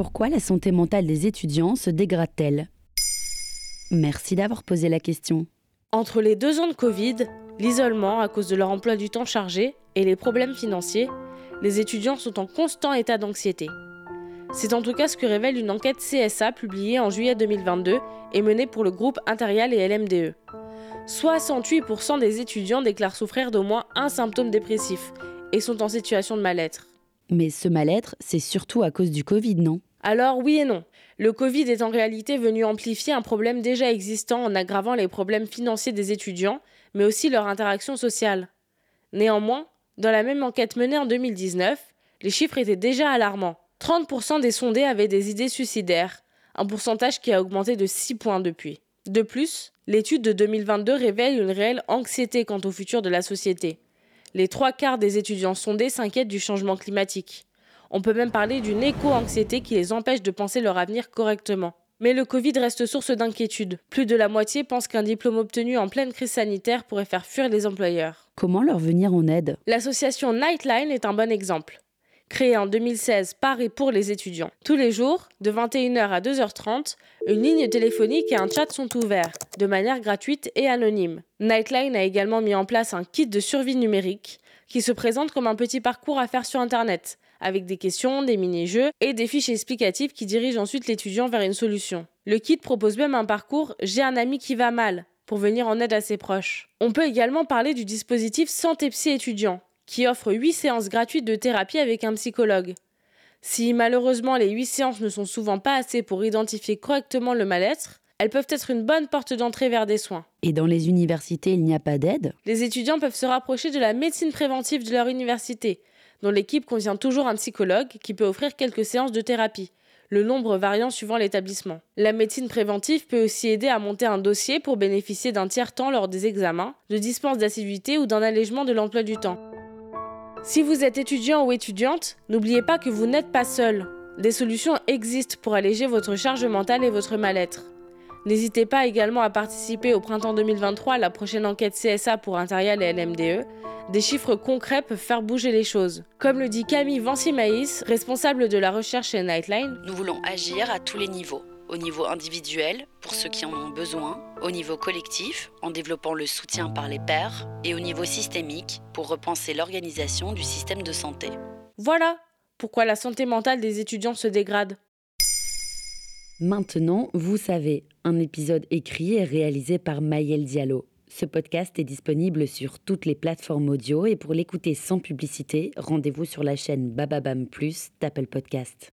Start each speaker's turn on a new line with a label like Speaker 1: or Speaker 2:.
Speaker 1: Pourquoi la santé mentale des étudiants se dégrade-t-elle Merci d'avoir posé la question.
Speaker 2: Entre les deux ans de Covid, l'isolement à cause de leur emploi du temps chargé et les problèmes financiers, les étudiants sont en constant état d'anxiété. C'est en tout cas ce que révèle une enquête CSA publiée en juillet 2022 et menée pour le groupe Intérial et LMDE. 68% des étudiants déclarent souffrir d'au moins un symptôme dépressif et sont en situation de mal-être.
Speaker 1: Mais ce mal-être, c'est surtout à cause du Covid, non
Speaker 2: Alors oui et non. Le Covid est en réalité venu amplifier un problème déjà existant en aggravant les problèmes financiers des étudiants, mais aussi leur interaction sociale. Néanmoins, dans la même enquête menée en 2019, les chiffres étaient déjà alarmants. 30% des sondés avaient des idées suicidaires, un pourcentage qui a augmenté de 6 points depuis. De plus, l'étude de 2022 révèle une réelle anxiété quant au futur de la société. Les trois quarts des étudiants sondés s'inquiètent du changement climatique. On peut même parler d'une éco-anxiété qui les empêche de penser leur avenir correctement. Mais le Covid reste source d'inquiétude. Plus de la moitié pense qu'un diplôme obtenu en pleine crise sanitaire pourrait faire fuir les employeurs.
Speaker 1: Comment leur venir en aide?
Speaker 2: L'association Nightline est un bon exemple. Créée en 2016 par et pour les étudiants. Tous les jours, de 21h à 2h30, une ligne téléphonique et un chat sont ouverts, de manière gratuite et anonyme. Nightline a également mis en place un kit de survie numérique qui se présente comme un petit parcours à faire sur Internet, avec des questions, des mini-jeux et des fiches explicatives qui dirigent ensuite l'étudiant vers une solution. Le kit propose même un parcours J'ai un ami qui va mal pour venir en aide à ses proches. On peut également parler du dispositif Santé Psy étudiant, qui offre 8 séances gratuites de thérapie avec un psychologue. Si malheureusement les 8 séances ne sont souvent pas assez pour identifier correctement le mal-être, elles peuvent être une bonne porte d'entrée vers des soins.
Speaker 1: Et dans les universités, il n'y a pas d'aide?
Speaker 2: Les étudiants peuvent se rapprocher de la médecine préventive de leur université, dont l'équipe contient toujours un psychologue qui peut offrir quelques séances de thérapie, le nombre variant suivant l'établissement. La médecine préventive peut aussi aider à monter un dossier pour bénéficier d'un tiers-temps lors des examens, de dispenses d'assiduité ou d'un allègement de l'emploi du temps. Si vous êtes étudiant ou étudiante, n'oubliez pas que vous n'êtes pas seul. Des solutions existent pour alléger votre charge mentale et votre mal-être. N'hésitez pas également à participer au printemps 2023 à la prochaine enquête CSA pour Intérial et LMDE. Des chiffres concrets peuvent faire bouger les choses. Comme le dit Camille Vancy-Maïs, responsable de la recherche chez Nightline,
Speaker 3: Nous voulons agir à tous les niveaux. Au niveau individuel, pour ceux qui en ont besoin, au niveau collectif, en développant le soutien par les pairs, et au niveau systémique, pour repenser l'organisation du système de santé.
Speaker 2: voilà pourquoi la santé mentale des étudiants se dégrade.
Speaker 1: Maintenant, vous savez, un épisode écrit et réalisé par Maël Diallo. Ce podcast est disponible sur toutes les plateformes audio et pour l'écouter sans publicité, rendez-vous sur la chaîne Bababam Plus d'Apple Podcast.